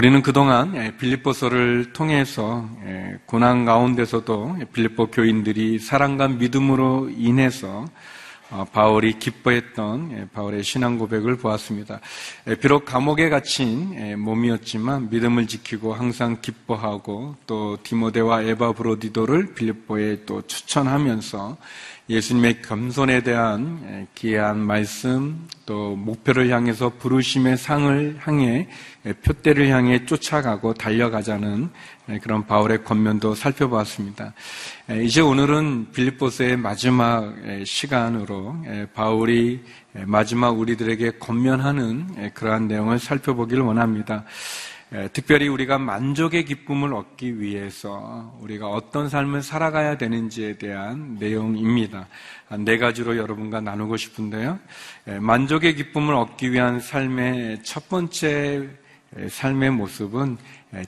우리는 그동안 예, 빌립보서를 통해서 예, 고난 가운데서도 빌립보 교인들이 사랑과 믿음으로 인해서 어, 바울이 기뻐했던 예, 바울의 신앙 고백을 보았습니다. 비록 감옥에 갇힌 몸이었지만 믿음을 지키고 항상 기뻐하고 또 디모데와 에바 브로디도를 빌립보에 또 추천하면서 예수님의 겸손에 대한 귀한 말씀 또 목표를 향해서 부르심의 상을 향해 표대를 향해 쫓아가고 달려가자는 그런 바울의 권면도 살펴보았습니다. 이제 오늘은 빌립보스의 마지막 시간으로 바울이 마지막 우리들에게 권면하는 그러한 내용을 살펴보기를 원합니다. 특별히 우리가 만족의 기쁨을 얻기 위해서 우리가 어떤 삶을 살아가야 되는지에 대한 내용입니다. 네 가지로 여러분과 나누고 싶은데요. 만족의 기쁨을 얻기 위한 삶의 첫 번째 삶의 모습은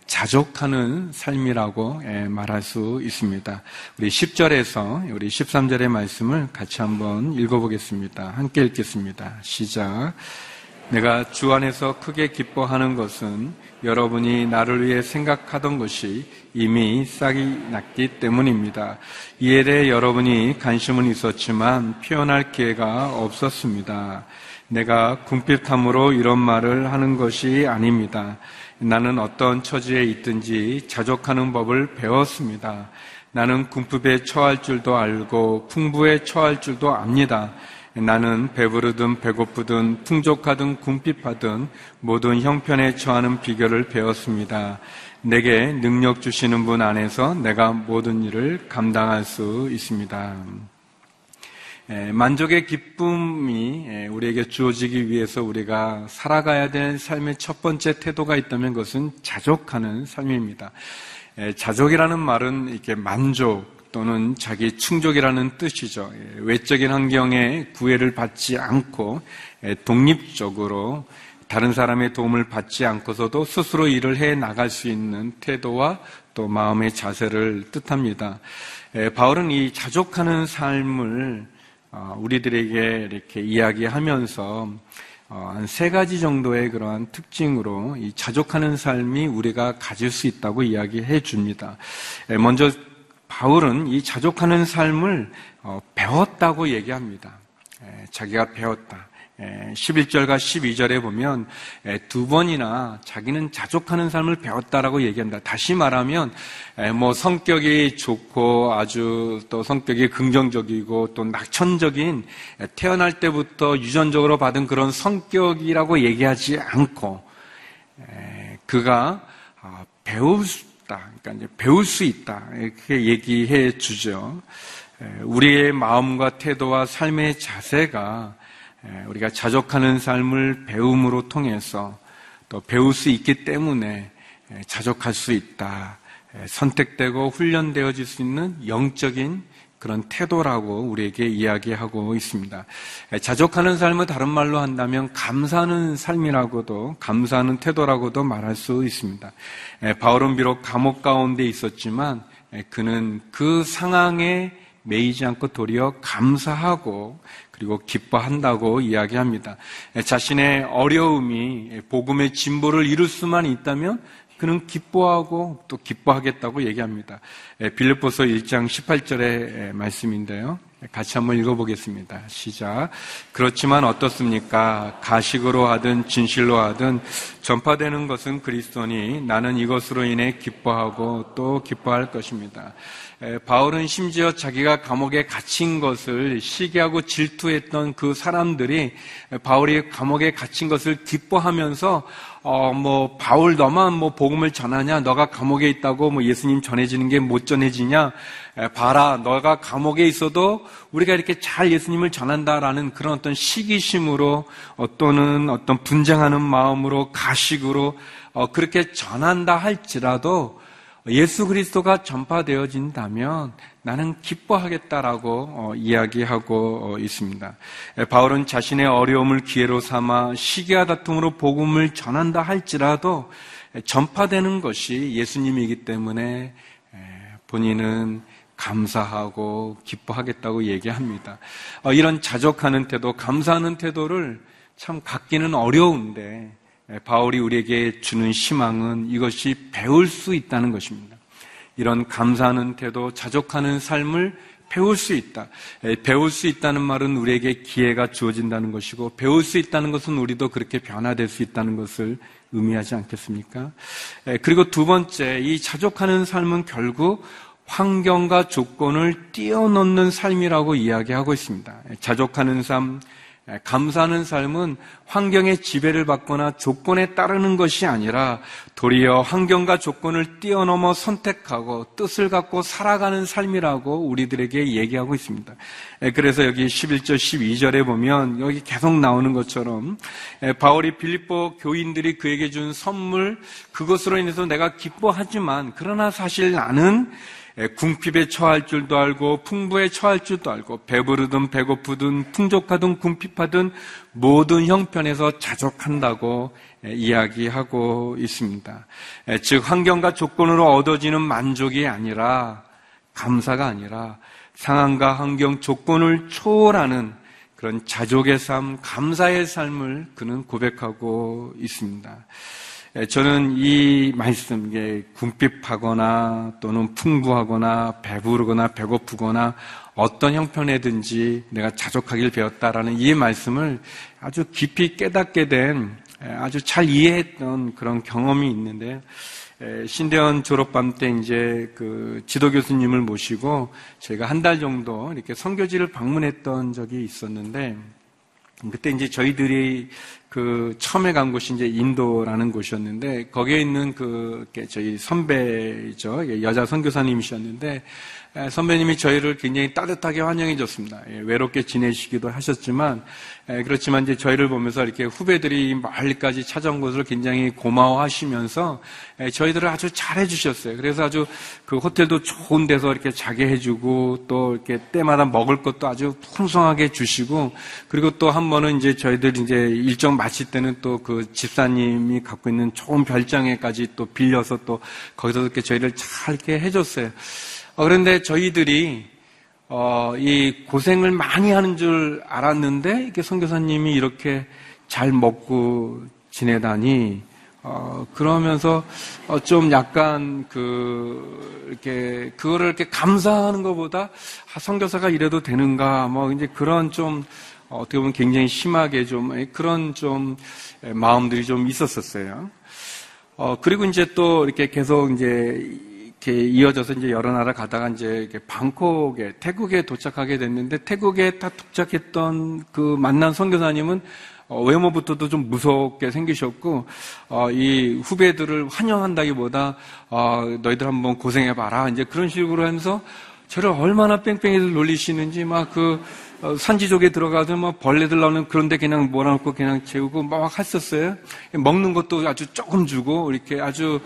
자족하는 삶이라고 말할 수 있습니다. 우리 10절에서 우리 13절의 말씀을 같이 한번 읽어보겠습니다. 함께 읽겠습니다. 시작. 내가 주 안에서 크게 기뻐하는 것은 여러분이 나를 위해 생각하던 것이 이미 싹이 났기 때문입니다. 이에 대해 여러분이 관심은 있었지만 표현할 기회가 없었습니다. 내가 궁핍함으로 이런 말을 하는 것이 아닙니다. 나는 어떤 처지에 있든지 자족하는 법을 배웠습니다. 나는 궁핍에 처할 줄도 알고 풍부에 처할 줄도 압니다. 나는 배부르든 배고프든 풍족하든 궁핍하든 모든 형편에 처하는 비결을 배웠습니다. 내게 능력 주시는 분 안에서 내가 모든 일을 감당할 수 있습니다. 만족의 기쁨이 우리에게 주어지기 위해서 우리가 살아가야 될 삶의 첫 번째 태도가 있다면 그것은 자족하는 삶입니다. 자족이라는 말은 이렇게 만족, 또는 자기 충족이라는 뜻이죠. 예, 외적인 환경에 구애를 받지 않고 예, 독립적으로 다른 사람의 도움을 받지 않고서도 스스로 일을 해 나갈 수 있는 태도와 또 마음의 자세를 뜻합니다. 예, 바울은 이 자족하는 삶을 어, 우리들에게 이렇게 이야기하면서 어, 한세 가지 정도의 그러한 특징으로 이 자족하는 삶이 우리가 가질 수 있다고 이야기해 줍니다. 먼저 바울은 이 자족하는 삶을 어, 배웠다고 얘기합니다. 자기가 배웠다. 11절과 12절에 보면 두 번이나 자기는 자족하는 삶을 배웠다라고 얘기합니다. 다시 말하면 뭐 성격이 좋고 아주 또 성격이 긍정적이고 또 낙천적인 태어날 때부터 유전적으로 받은 그런 성격이라고 얘기하지 않고 그가 아, 배울 수 있다. 그러니까 이제 배울 수 있다. 이렇게 얘기해 주죠. 우리의 마음과 태도와 삶의 자세가 우리가 자족하는 삶을 배움으로 통해서 또 배울 수 있기 때문에 자족할 수 있다. 선택되고 훈련되어질 수 있는 영적인 그런 태도라고 우리에게 이야기하고 있습니다. 자족하는 삶을 다른 말로 한다면 감사하는 삶이라고도 감사하는 태도라고도 말할 수 있습니다. 바울은 비록 감옥 가운데 있었지만 그는 그 상황에 매이지 않고 도리어 감사하고 그리고 기뻐한다고 이야기합니다. 자신의 어려움이 복음의 진보를 이룰 수만 있다면 그는 기뻐하고 또 기뻐하겠다고 얘기합니다. 예, 빌립보서 1장 18절의 말씀인데요. 같이 한번 읽어보겠습니다. 시작. 그렇지만 어떻습니까? 가식으로 하든 진실로 하든 전파되는 것은 그리스도니 나는 이것으로 인해 기뻐하고 또 기뻐할 것입니다. 바울은 심지어 자기가 감옥에 갇힌 것을 시기하고 질투했던 그 사람들이 바울이 감옥에 갇힌 것을 기뻐하면서 어 뭐 바울 너만 뭐 복음을 전하냐 너가 감옥에 있다고 뭐 예수님 전해지는 게 못 전해지냐 봐라 너가 감옥에 있어도 우리가 이렇게 잘 예수님을 전한다라는 그런 어떤 시기심으로 어, 또는 어떤 분쟁하는 마음으로 가식으로 어, 그렇게 전한다 할지라도 예수 그리스도가 전파되어진다면 나는 기뻐하겠다라고 어, 이야기하고 어, 있습니다. 바울은 자신의 어려움을 기회로 삼아 시기와 다툼으로 복음을 전한다 할지라도 전파되는 것이 예수님이기 때문에 본인은 감사하고 기뻐하겠다고 얘기합니다. 어, 이런 자족하는 태도, 감사하는 태도를 참 갖기는 어려운데 바울이 우리에게 주는 희망은 이것이 배울 수 있다는 것입니다. 이런 감사하는 태도, 자족하는 삶을 배울 수 있다. 배울 수 있다는 말은 우리에게 기회가 주어진다는 것이고, 배울 수 있다는 것은 우리도 그렇게 변화될 수 있다는 것을 의미하지 않겠습니까? 그리고 두 번째, 이 자족하는 삶은 결국 환경과 조건을 뛰어넘는 삶이라고 이야기하고 있습니다. 자족하는 삶, 예, 감사하는 삶은 환경의 지배를 받거나 조건에 따르는 것이 아니라 도리어 환경과 조건을 뛰어넘어 선택하고 뜻을 갖고 살아가는 삶이라고 우리들에게 얘기하고 있습니다. 예, 그래서 여기 11절, 12절에 보면 여기 계속 나오는 것처럼 예, 바울이 빌립보 교인들이 그에게 준 선물 그것으로 인해서 내가 기뻐하지만 그러나 사실 나는 예, 궁핍에 처할 줄도 알고 풍부에 처할 줄도 알고 배부르든 배고프든 풍족하든 궁핍하든 모든 형편에서 자족한다고 예, 이야기하고 있습니다. 예, 즉 환경과 조건으로 얻어지는 만족이 아니라 감사가 아니라 상황과 환경 조건을 초월하는 그런 자족의 삶, 감사의 삶을 그는 고백하고 있습니다. 예, 저는 이 말씀, 에 궁핍하거나 또는 풍부하거나 배부르거나 배고프거나 어떤 형편에든지 내가 자족하길 배웠다라는 이 말씀을 아주 깊이 깨닫게 된 예, 아주 잘 이해했던 그런 경험이 있는데 예, 신대원 졸업반 때 이제 그 지도 교수님을 모시고 제가 한 달 정도 이렇게 선교지를 방문했던 적이 있었는데 그때 이제 저희들이 그 처음에 간 곳이 이제 인도라는 곳이었는데 거기에 있는 그 저희 선배죠 여자 선교사님이셨는데 선배님이 저희를 굉장히 따뜻하게 환영해 줬습니다. 예, 외롭게 지내시기도 하셨지만 그렇지만 이제 저희를 보면서 이렇게 후배들이 멀리까지 찾아온 것을 굉장히 고마워하시면서 저희들을 아주 잘해 주셨어요. 그래서 아주 그 호텔도 좋은 데서 이렇게 자게 해주고 또 이렇게 때마다 먹을 것도 아주 풍성하게 주시고 그리고 또 한 번은 이제 저희들 이제 일정 마칠 때는 또 그 집사님이 갖고 있는 좋은 별장에까지 또 빌려서 또 거기서 이렇게 저희를 잘 이렇게 해줬어요. 어, 그런데 저희들이 어, 이 고생을 많이 하는 줄 알았는데 이렇게 선교사님이 이렇게 잘 먹고 지내다니 어, 그러면서 어, 좀 약간 그 이렇게 그거를 이렇게 감사하는 것보다 아, 선교사가 이래도 되는가 뭐 이제 그런 좀 어떻게 보면 굉장히 심하게 좀 그런 좀 마음들이 좀 있었었어요. 어, 그리고 이제 또 이렇게 계속 이제 이렇게 이어져서 이제 여러 나라 가다가 이제 방콕에 태국에 도착하게 됐는데 태국에 딱 도착했던 그 만난 선교사님은 어, 외모부터도 좀 무섭게 생기셨고 어, 이 후배들을 환영한다기보다 어, 너희들 한번 고생해봐라 이제 그런 식으로 하면서 저를 얼마나 뺑뺑이들 놀리시는지 막그 어, 산지족에 들어가서 막 벌레들 나오는 그런데 그냥 몰아놓고 그냥 재우고 막 했었어요. 먹는 것도 아주 조금 주고 이렇게 아주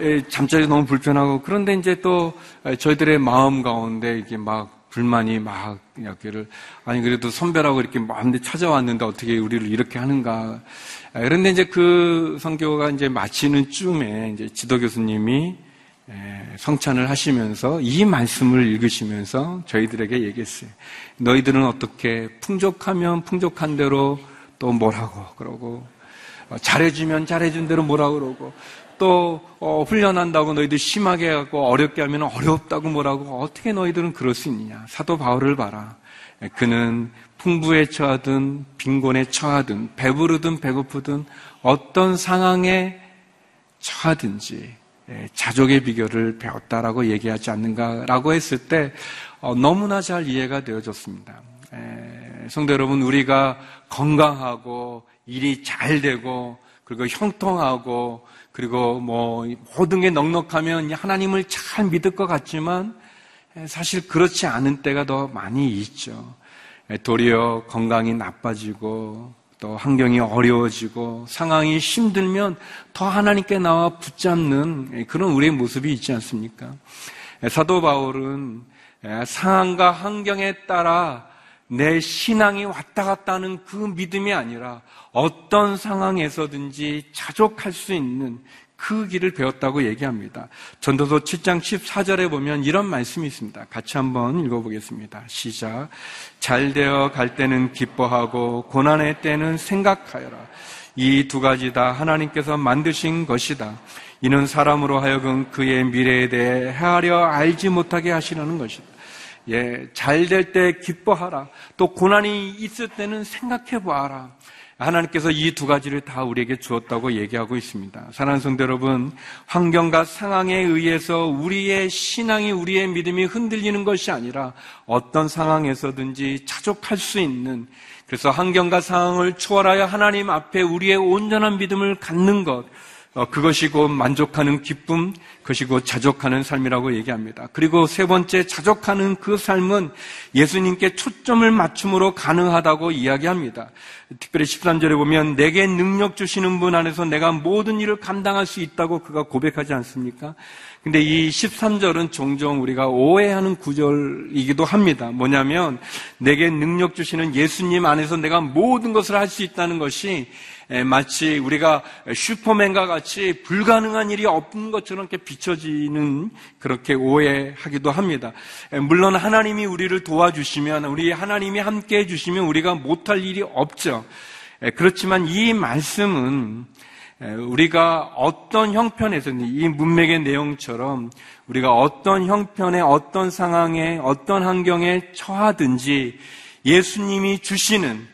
예, 잠자리 너무 불편하고 그런데 이제 또 저희들의 마음 가운데 이게 막 불만이 막 여기를 아니 그래도 선배라고 이렇게 마음대 찾아왔는데 어떻게 우리를 이렇게 하는가 그런데 이제 그 성교가 이제 마치는 쯤에 이제 지도 교수님이 성찬을 하시면서 이 말씀을 읽으시면서 저희들에게 얘기했어요. 너희들은 어떻게 풍족하면 풍족한 대로 또 뭐라고 그러고 어, 잘해주면 잘해준 대로 뭐라 고 그러고 또 어, 훈련한다고 너희들 심하게 하고 어렵게 하면 어렵다고 뭐라고 어떻게 너희들은 그럴 수 있느냐 사도 바울을 봐라 그는 풍부에 처하든 빈곤에 처하든 배부르든 배고프든 어떤 상황에 처하든지 예, 자족의 비결을 배웠다라고 얘기하지 않는가라고 했을 때 어, 너무나 잘 이해가 되어졌습니다. 예, 성도 여러분 우리가 건강하고 일이 잘 되고 그리고 형통하고 그리고 뭐 모든 게 넉넉하면 하나님을 잘 믿을 것 같지만 사실 그렇지 않은 때가 더 많이 있죠. 도리어 건강이 나빠지고 또 환경이 어려워지고 상황이 힘들면 더 하나님께 나와 붙잡는 그런 우리의 모습이 있지 않습니까? 사도 바울은 상황과 환경에 따라 내 신앙이 왔다 갔다 하는 그 믿음이 아니라 어떤 상황에서든지 자족할 수 있는 그 길을 배웠다고 얘기합니다. 전도서 7장 14절에 보면 이런 말씀이 있습니다. 같이 한번 읽어보겠습니다. 시작. 잘 되어 갈 때는 기뻐하고 고난의 때는 생각하여라. 이 두 가지 다 하나님께서 만드신 것이다. 이는 사람으로 하여금 그의 미래에 대해 헤아려 알지 못하게 하시려는 것이다. 예, 잘 될 때 기뻐하라. 또 고난이 있을 때는 생각해 보아라. 하나님께서 이 두 가지를 다 우리에게 주었다고 얘기하고 있습니다. 사랑하는 성도 여러분, 환경과 상황에 의해서 우리의 신앙이, 우리의 믿음이 흔들리는 것이 아니라 어떤 상황에서든지 자족할 수 있는 그래서 환경과 상황을 초월하여 하나님 앞에 우리의 온전한 믿음을 갖는 것, 어, 그것이 곧 만족하는 기쁨, 그것이 곧 자족하는 삶이라고 얘기합니다. 그리고 세 번째, 자족하는 그 삶은 예수님께 초점을 맞춤으로 가능하다고 이야기합니다. 특별히 13절에 보면 내게 능력 주시는 분 안에서 내가 모든 일을 감당할 수 있다고 그가 고백하지 않습니까? 근데 이 13절은 종종 우리가 오해하는 구절이기도 합니다. 뭐냐면 내게 능력 주시는 예수님 안에서 내가 모든 것을 할 수 있다는 것이 마치 우리가 슈퍼맨과 같이 불가능한 일이 없는 것처럼 이렇게 비춰지는 그렇게 오해하기도 합니다. 물론 하나님이 우리를 도와주시면 우리 하나님이 함께 해주시면 우리가 못할 일이 없죠. 그렇지만 이 말씀은 우리가 어떤 형편에서는 이 문맥의 내용처럼 우리가 어떤 형편에 어떤 상황에 어떤 환경에 처하든지 예수님이 주시는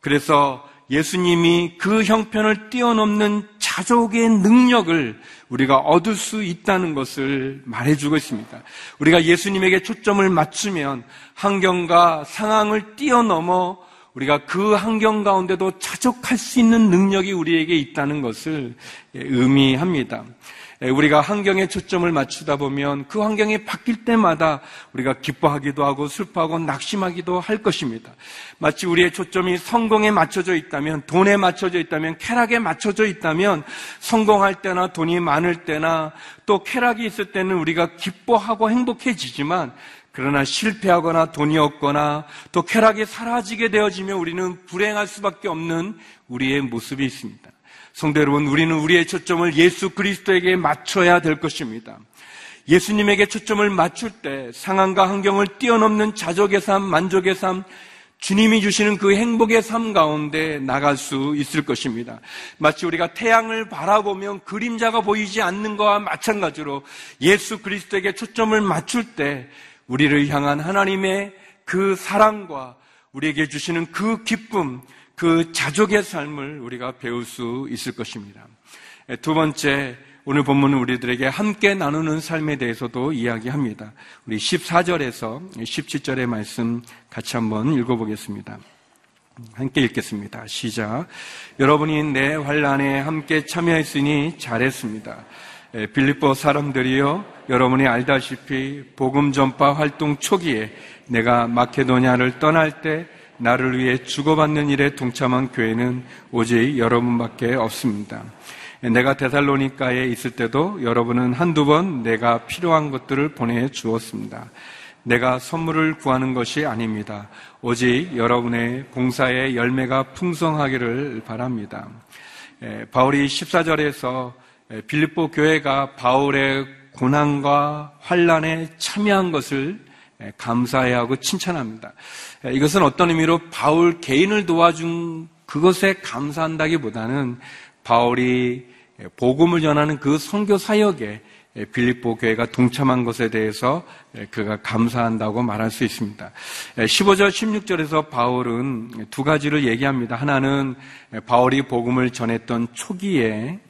그래서 예수님이 그 형편을 뛰어넘는 자족의 능력을 우리가 얻을 수 있다는 것을 말해주고 있습니다. 우리가 예수님에게 초점을 맞추면 환경과 상황을 뛰어넘어 우리가 그 환경 가운데도 자족할 수 있는 능력이 우리에게 있다는 것을 의미합니다. 예, 우리가 환경에 초점을 맞추다 보면 그 환경이 바뀔 때마다 우리가 기뻐하기도 하고 슬퍼하고 낙심하기도 할 것입니다. 마치 우리의 초점이 성공에 맞춰져 있다면, 돈에 맞춰져 있다면, 쾌락에 맞춰져 있다면, 성공할 때나 돈이 많을 때나 또 쾌락이 있을 때는 우리가 기뻐하고 행복해지지만, 그러나 실패하거나 돈이 없거나 또 쾌락이 사라지게 되어지면 우리는 불행할 수밖에 없는 우리의 모습이 있습니다. 성도 여러분, 우리는 우리의 초점을 예수 그리스도에게 맞춰야 될 것입니다. 예수님에게 초점을 맞출 때 상황과 환경을 뛰어넘는 자족의 삶, 만족의 삶, 주님이 주시는 그 행복의 삶 가운데 나갈 수 있을 것입니다. 마치 우리가 태양을 바라보면 그림자가 보이지 않는 것과 마찬가지로 예수 그리스도에게 초점을 맞출 때 우리를 향한 하나님의 그 사랑과 우리에게 주시는 그 기쁨, 그 자족의 삶을 우리가 배울 수 있을 것입니다. 두 번째, 오늘 본문은 우리들에게 함께 나누는 삶에 대해서도 이야기합니다. 우리 14절에서 17절의 말씀 같이 한번 읽어보겠습니다. 함께 읽겠습니다. 시작. 여러분이 내 환란에 함께 참여했으니 잘했습니다. 빌립보 사람들이여 여러분이 알다시피 복음 전파 활동 초기에 내가 마케도냐를 떠날 때 나를 위해 주고받는 일에 동참한 교회는 오직 여러분밖에 없습니다. 내가 데살로니카에 있을 때도 여러분은 한두 번 내가 필요한 것들을 보내 주었습니다. 내가 선물을 구하는 것이 아닙니다. 오직 여러분의 봉사의 열매가 풍성하기를 바랍니다. 바울이 14절에서 빌립보 교회가 바울의 고난과 환란에 참여한 것을 감사해야 하고 칭찬합니다. 이것은 어떤 의미로 바울 개인을 도와준 그것에 감사한다기보다는 바울이 복음을 전하는 그 선교 사역에 빌립보 교회가 동참한 것에 대해서 그가 감사한다고 말할 수 있습니다. 15절, 16절에서 바울은 두 가지를 얘기합니다. 하나는 바울이 복음을 전했던 초기에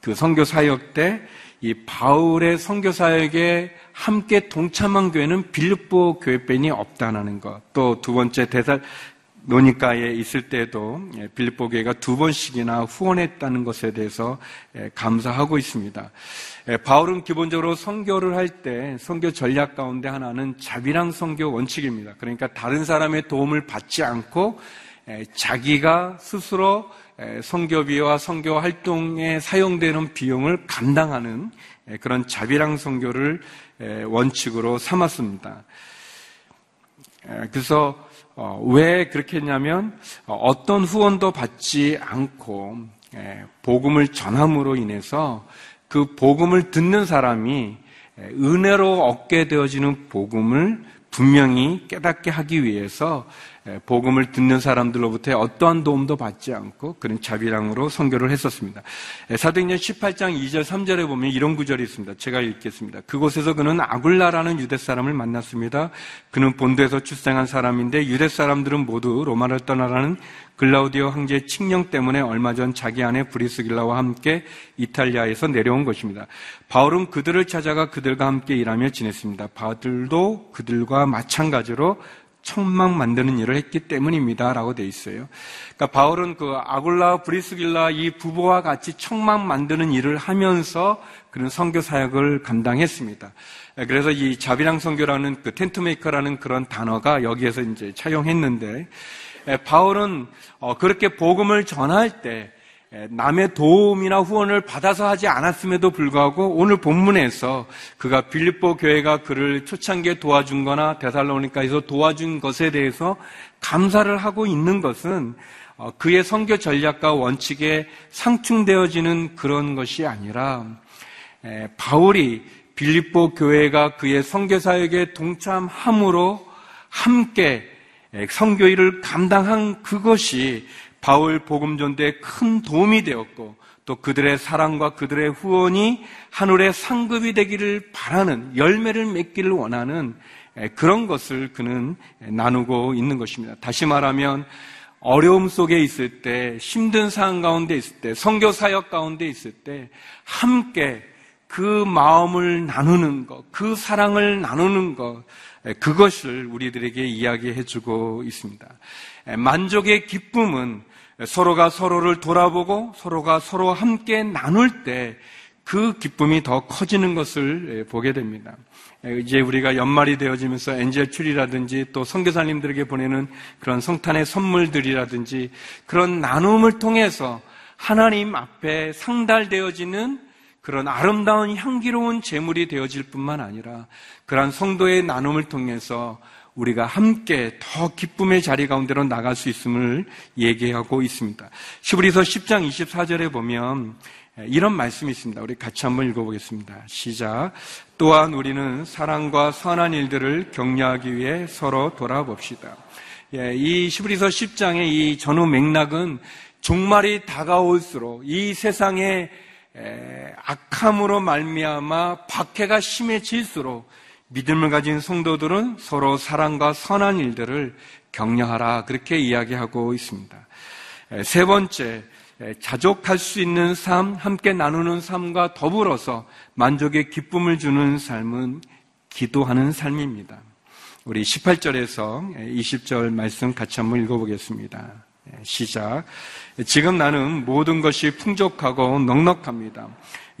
그 선교 사역 때 이 바울의 선교 사역에 함께 동참한 교회는 빌립보 교회뿐이 없다는 것. 또 두 번째 대살 노니까에 있을 때도 예, 빌립보 교회가 두 번씩이나 후원했다는 것에 대해서 예, 감사하고 있습니다. 예, 바울은 기본적으로 선교를 할 때 선교 전략 가운데 하나는 자비랑 선교 원칙입니다. 그러니까 다른 사람의 도움을 받지 않고 자기가 스스로 선교비와 선교 활동에 사용되는 비용을 감당하는 그런 자비랑 선교를 원칙으로 삼았습니다. 그래서 어, 왜 그렇게 했냐면 어, 어떤 후원도 받지 않고 복음을 전함으로 인해서 그 복음을 듣는 사람이 은혜로 얻게 되어지는 복음을 분명히 깨닫게 하기 위해서 복음을 듣는 사람들로부터 어떠한 도움도 받지 않고 그런 자비랑으로 선교를 했었습니다. 사도행전 18장 2절 3절에 보면 이런 구절이 있습니다. 제가 읽겠습니다. 그곳에서 그는 아굴라라는 유대 사람을 만났습니다. 그는 본도에서 출생한 사람인데 유대 사람들은 모두 로마를 떠나라는 글라우디오 황제의 칙령 때문에 얼마 전 자기 아내 브리스길라와 함께 이탈리아에서 내려온 것입니다. 바울은 그들을 찾아가 그들과 함께 일하며 지냈습니다. 바들도 그들과 마찬가지로 천막 만드는 일을 했기 때문입니다. 라고 돼 있어요. 그러니까 바울은 그 아굴라 브리스길라 이 부부와 같이 천막 만드는 일을 하면서 그런 선교 사역을 감당했습니다. 그래서 이 자비량 선교라는 그 tent maker라는 그런 단어가 여기에서 이제 차용했는데 바울은 어, 그렇게 복음을 전할 때 남의 도움이나 후원을 받아서 하지 않았음에도 불구하고 오늘 본문에서 그가 빌립보 교회가 그를 초창기에 도와준 거나 데살로니카에서 도와준 것에 대해서 감사를 하고 있는 것은 어, 그의 선교 전략과 원칙에 상충되어지는 그런 것이 아니라 바울이 빌립보 교회가 그의 선교 사역에 동참함으로 함께 선교 일을 감당한 그것이 바울 복음 전도에 큰 도움이 되었고 또 그들의 사랑과 그들의 후원이 하늘의 상급이 되기를 바라는 열매를 맺기를 원하는 그런 것을 그는 나누고 있는 것입니다. 다시 말하면 어려움 속에 있을 때, 힘든 상황 가운데 있을 때, 성교 사역 가운데 있을 때 함께 그 마음을 나누는 것, 그 사랑을 나누는 것, 그것을 우리들에게 이야기해 주고 있습니다. 만족의 기쁨은 서로가 서로를 돌아보고 서로가 서로 함께 나눌 때 그 기쁨이 더 커지는 것을 보게 됩니다. 이제 우리가 연말이 되어지면서 엔젤 출이라든지 또 선교사님들에게 보내는 그런 성탄의 선물들이라든지 그런 나눔을 통해서 하나님 앞에 상달되어지는 그런 아름다운 향기로운 제물이 되어질 뿐만 아니라 그러한 성도의 나눔을 통해서 우리가 함께 더 기쁨의 자리 가운데로 나갈 수 있음을 얘기하고 있습니다. 시브리서 10장 24절에 보면 이런 말씀이 있습니다. 우리 같이 한번 읽어보겠습니다. 시작. 또한 우리는 사랑과 선한 일들을 격려하기 위해 서로 돌아봅시다. 예, 이 시브리서 10장의 이 전후 맥락은 종말이 다가올수록 이 세상의 악함으로 말미암아 박해가 심해질수록 믿음을 가진 성도들은 서로 사랑과 선한 일들을 격려하라 그렇게 이야기하고 있습니다. 세 번째, 자족할 수 있는 삶, 함께 나누는 삶과 더불어서 만족의 기쁨을 주는 삶은 기도하는 삶입니다. 우리 18절에서 20절 말씀 같이 한번 읽어보겠습니다. 시작. 지금 나는 모든 것이 풍족하고 넉넉합니다.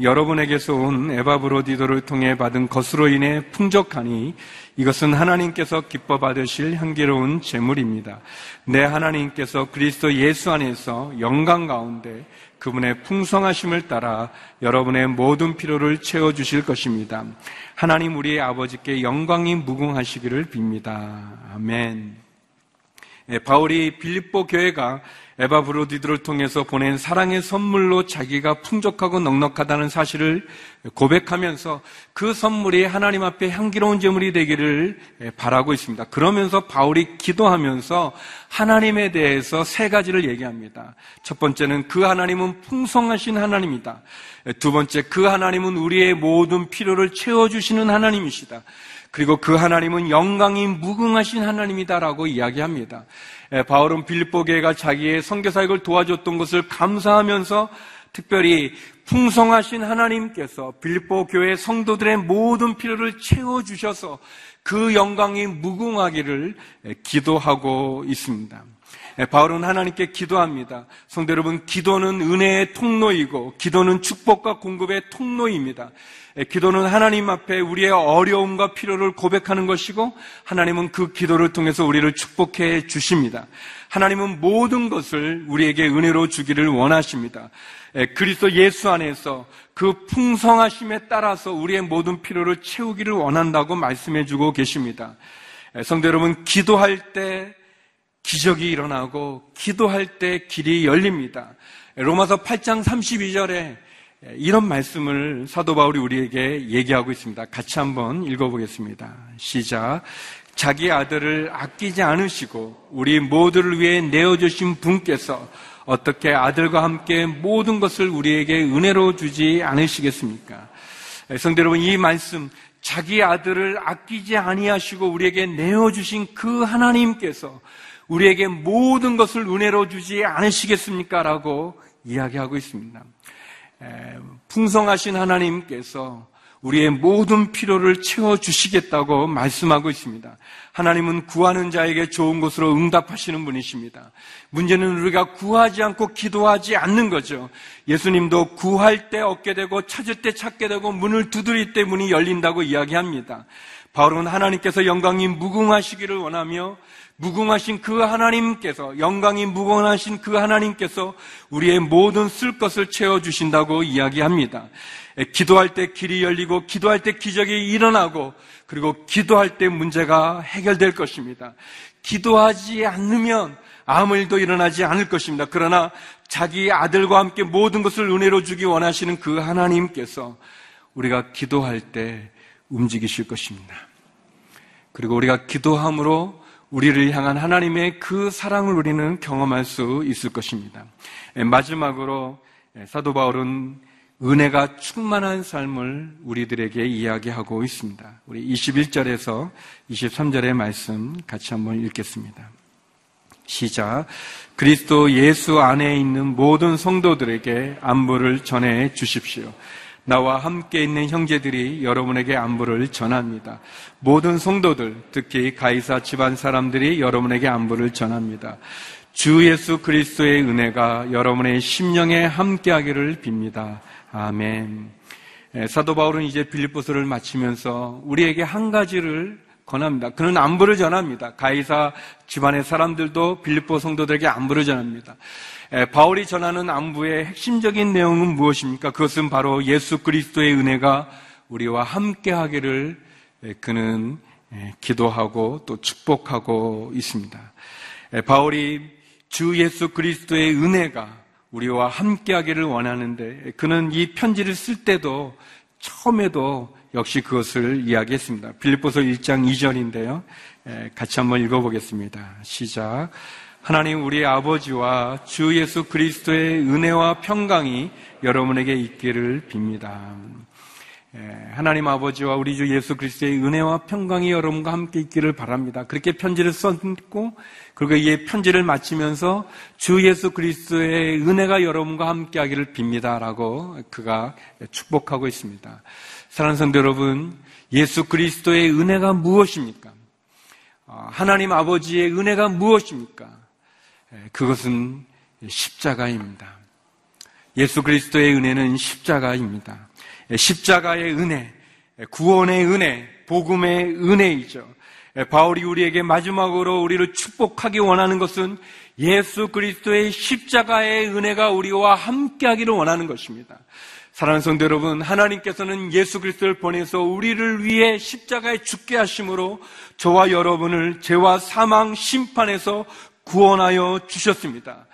여러분에게서 온 에바브로디도를 통해 받은 것으로 인해 풍족하니 이것은 하나님께서 기뻐 받으실 향기로운 제물입니다. 내 하나님께서 그리스도 예수 안에서 영광 가운데 그분의 풍성하심을 따라 여러분의 모든 필요를 채워 주실 것입니다. 하나님 우리의 아버지께 영광이 무궁하시기를 빕니다. 아멘. 예, 바울이 빌립보 교회가 에바 브로디드를 통해서 보낸 사랑의 선물로 자기가 풍족하고 넉넉하다는 사실을 고백하면서 그 선물이 하나님 앞에 향기로운 제물이 되기를 바라고 있습니다. 그러면서 바울이 기도하면서 하나님에 대해서 세 가지를 얘기합니다. 첫 번째는 그 하나님은 풍성하신 하나님이다. 두 번째, 그 하나님은 우리의 모든 필요를 채워주시는 하나님이시다. 그리고 그 하나님은 영광이 무궁하신 하나님이다라고 이야기합니다. 바울은 빌립보 교회가 자기의 선교 사역을 도와줬던 것을 감사하면서 특별히 풍성하신 하나님께서 빌립보 교회 성도들의 모든 필요를 채워 주셔서 그 영광이 무궁하기를 기도하고 있습니다. 바울은 하나님께 기도합니다. 성도 여러분, 기도는 은혜의 통로이고, 기도는 축복과 공급의 통로입니다. 기도는 하나님 앞에 우리의 어려움과 필요를 고백하는 것이고 하나님은 그 기도를 통해서 우리를 축복해 주십니다. 하나님은 모든 것을 우리에게 은혜로 주기를 원하십니다. 그리스도 예수 안에서 그 풍성하심에 따라서 우리의 모든 필요를 채우기를 원한다고 말씀해 주고 계십니다. 성도 여러분, 기도할 때 기적이 일어나고 기도할 때 길이 열립니다. 로마서 8장 32절에 이런 말씀을 사도 바울이 우리에게 얘기하고 있습니다. 같이 한번 읽어보겠습니다. 시작. 자기 아들을 아끼지 않으시고 우리 모두를 위해 내어주신 분께서 어떻게 아들과 함께 모든 것을 우리에게 은혜로 주지 않으시겠습니까? 성대 여러분, 이 말씀, 자기 아들을 아끼지 아니하시고 우리에게 내어주신 그 하나님께서 우리에게 모든 것을 은혜로 주지 않으시겠습니까? 라고 이야기하고 있습니다. 풍성하신 하나님께서 우리의 모든 필요를 채워주시겠다고 말씀하고 있습니다. 하나님은 구하는 자에게 좋은 것으로 응답하시는 분이십니다. 문제는 우리가 구하지 않고 기도하지 않는 거죠. 예수님도 구할 때 얻게 되고 찾을 때 찾게 되고 문을 두드릴 때 문이 열린다고 이야기합니다. 바울은 하나님께서 영광이 무궁하시기를 원하며 무궁하신 그 하나님께서 영광이 무궁하신 그 하나님께서 우리의 모든 쓸 것을 채워 주신다고 이야기합니다. 기도할 때 길이 열리고 기도할 때 기적이 일어나고 그리고 기도할 때 문제가 해결될 것입니다. 기도하지 않으면 아무 일도 일어나지 않을 것입니다. 그러나 자기 아들과 함께 모든 것을 은혜로 주기 원하시는 그 하나님께서 우리가 기도할 때 움직이실 것입니다. 그리고 우리가 기도함으로 우리를 향한 하나님의 그 사랑을 우리는 경험할 수 있을 것입니다. 마지막으로 사도 바울은 은혜가 충만한 삶을 우리들에게 이야기하고 있습니다. 우리 21절에서 23절의 말씀 같이 한번 읽겠습니다. 시작. 그리스도 예수 안에 있는 모든 성도들에게 안부를 전해 주십시오. 나와 함께 있는 형제들이 여러분에게 안부를 전합니다. 모든 성도들, 특히 가이사 집안 사람들이 여러분에게 안부를 전합니다. 주 예수 그리스도의 은혜가 여러분의 심령에 함께하기를 빕니다. 아멘. 사도 바울은 이제 빌립보서를 마치면서 우리에게 한 가지를 권합니다. 그는 안부를 전합니다. 가이사 집안의 사람들도 빌립보 성도들에게 안부를 전합니다. 바울이 전하는 안부의 핵심적인 내용은 무엇입니까? 그것은 바로 예수 그리스도의 은혜가 우리와 함께 하기를 그는 기도하고 또 축복하고 있습니다. 바울이 주 예수 그리스도의 은혜가 우리와 함께 하기를 원하는데 그는 이 편지를 쓸 때도 처음에도 역시 그것을 이야기했습니다. 빌립보서 1장 2절인데요. 같이 한번 읽어보겠습니다. 시작. 하나님 우리 아버지와 주 예수 그리스도의 은혜와 평강이 여러분에게 있기를 빕니다. 하나님 아버지와 우리 주 예수 그리스도의 은혜와 평강이 여러분과 함께 있기를 바랍니다. 그렇게 편지를 썼고 그리고 이 편지를 마치면서 주 예수 그리스도의 은혜가 여러분과 함께 하기를 빕니다라고 그가 축복하고 있습니다. 사랑하는 성도 여러분, 예수 그리스도의 은혜가 무엇입니까? 어, 하나님 아버지의 은혜가 무엇입니까? 그것은 십자가입니다. 예수 그리스도의 은혜는 십자가입니다. 십자가의 은혜, 구원의 은혜, 복음의 은혜이죠. 바울이 우리에게 마지막으로 우리를 축복하기 원하는 것은 예수 그리스도의 십자가의 은혜가 우리와 함께하기를 원하는 것입니다. 사랑하는 성도 여러분, 하나님께서는 예수 그리스도를 보내서 우리를 위해 십자가에 죽게 하심으로 저와 여러분을 죄와 사망 심판에서 구원하여 주셨습니다.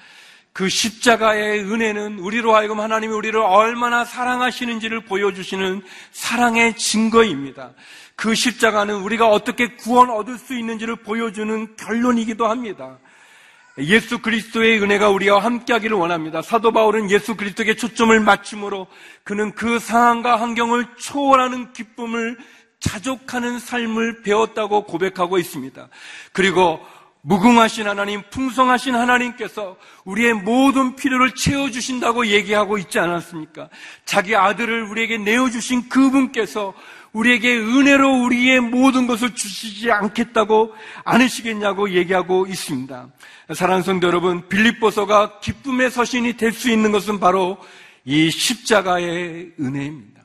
그 십자가의 은혜는 우리로 하여금 하나님이 우리를 얼마나 사랑하시는지를 보여주시는 사랑의 증거입니다. 그 십자가는 우리가 어떻게 구원 얻을 수 있는지를 보여주는 결론이기도 합니다. 예수 그리스도의 은혜가 우리와 함께하기를 원합니다. 사도 바울은 예수 그리스도에게 초점을 맞춤으로 그는 그 상황과 환경을 초월하는 기쁨을 자족하는 삶을 배웠다고 고백하고 있습니다. 그리고 무궁하신 하나님, 풍성하신 하나님께서 우리의 모든 필요를 채워주신다고 얘기하고 있지 않았습니까? 자기 아들을 우리에게 내어주신 그분께서 우리에게 은혜로 우리의 모든 것을 주시지 않겠다고 않으시겠냐고 얘기하고 있습니다. 사랑하는 성도 여러분, 빌립보서가 기쁨의 서신이 될 수 있는 것은 바로 이 십자가의 은혜입니다.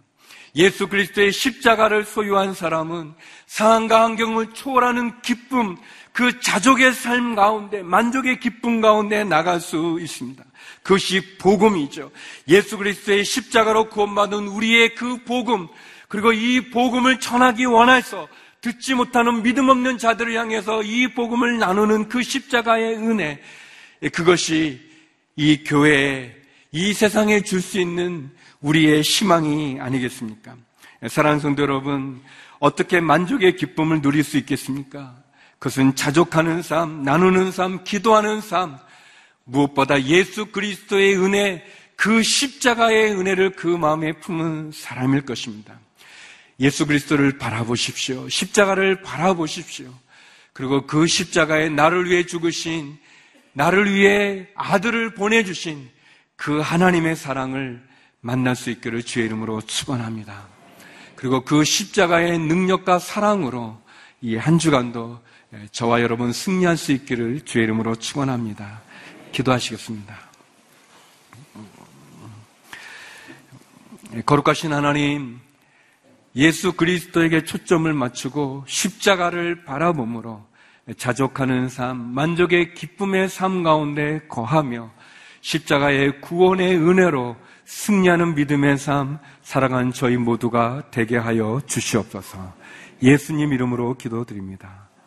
예수 그리스도의 십자가를 소유한 사람은 상황과 환경을 초월하는 기쁨, 그 자족의 삶 가운데 만족의 기쁨 가운데 나갈 수 있습니다. 그것이 복음이죠. 예수 그리스도의 십자가로 구원받은 우리의 그 복음 그리고 이 복음을 전하기 원해서 듣지 못하는 믿음 없는 자들을 향해서 이 복음을 나누는 그 십자가의 은혜 그것이 이 교회의 이 세상에 줄 수 있는 우리의 희망이 아니겠습니까? 사랑하는 성도 여러분, 어떻게 만족의 기쁨을 누릴 수 있겠습니까? 그것은 자족하는 삶, 나누는 삶, 기도하는 삶, 무엇보다 예수 그리스도의 은혜, 그 십자가의 은혜를 그 마음에 품은 사람일 것입니다. 예수 그리스도를 바라보십시오. 십자가를 바라보십시오. 그리고 그 십자가에 나를 위해 죽으신, 나를 위해 아들을 보내주신 그 하나님의 사랑을 만날 수 있기를 주의 이름으로 축원합니다. 그리고 그 십자가의 능력과 사랑으로 이 한 주간도 저와 여러분 승리할 수 있기를 주의 이름으로 축원합니다. 기도하시겠습니다. 거룩하신 하나님, 예수 그리스도에게 초점을 맞추고 십자가를 바라봄으로 자족하는 삶, 만족의 기쁨의 삶 가운데 거하며 십자가의 구원의 은혜로 승리하는 믿음의 삶, 사랑한 저희 모두가 되게 하여 주시옵소서. 예수님 이름으로 기도드립니다.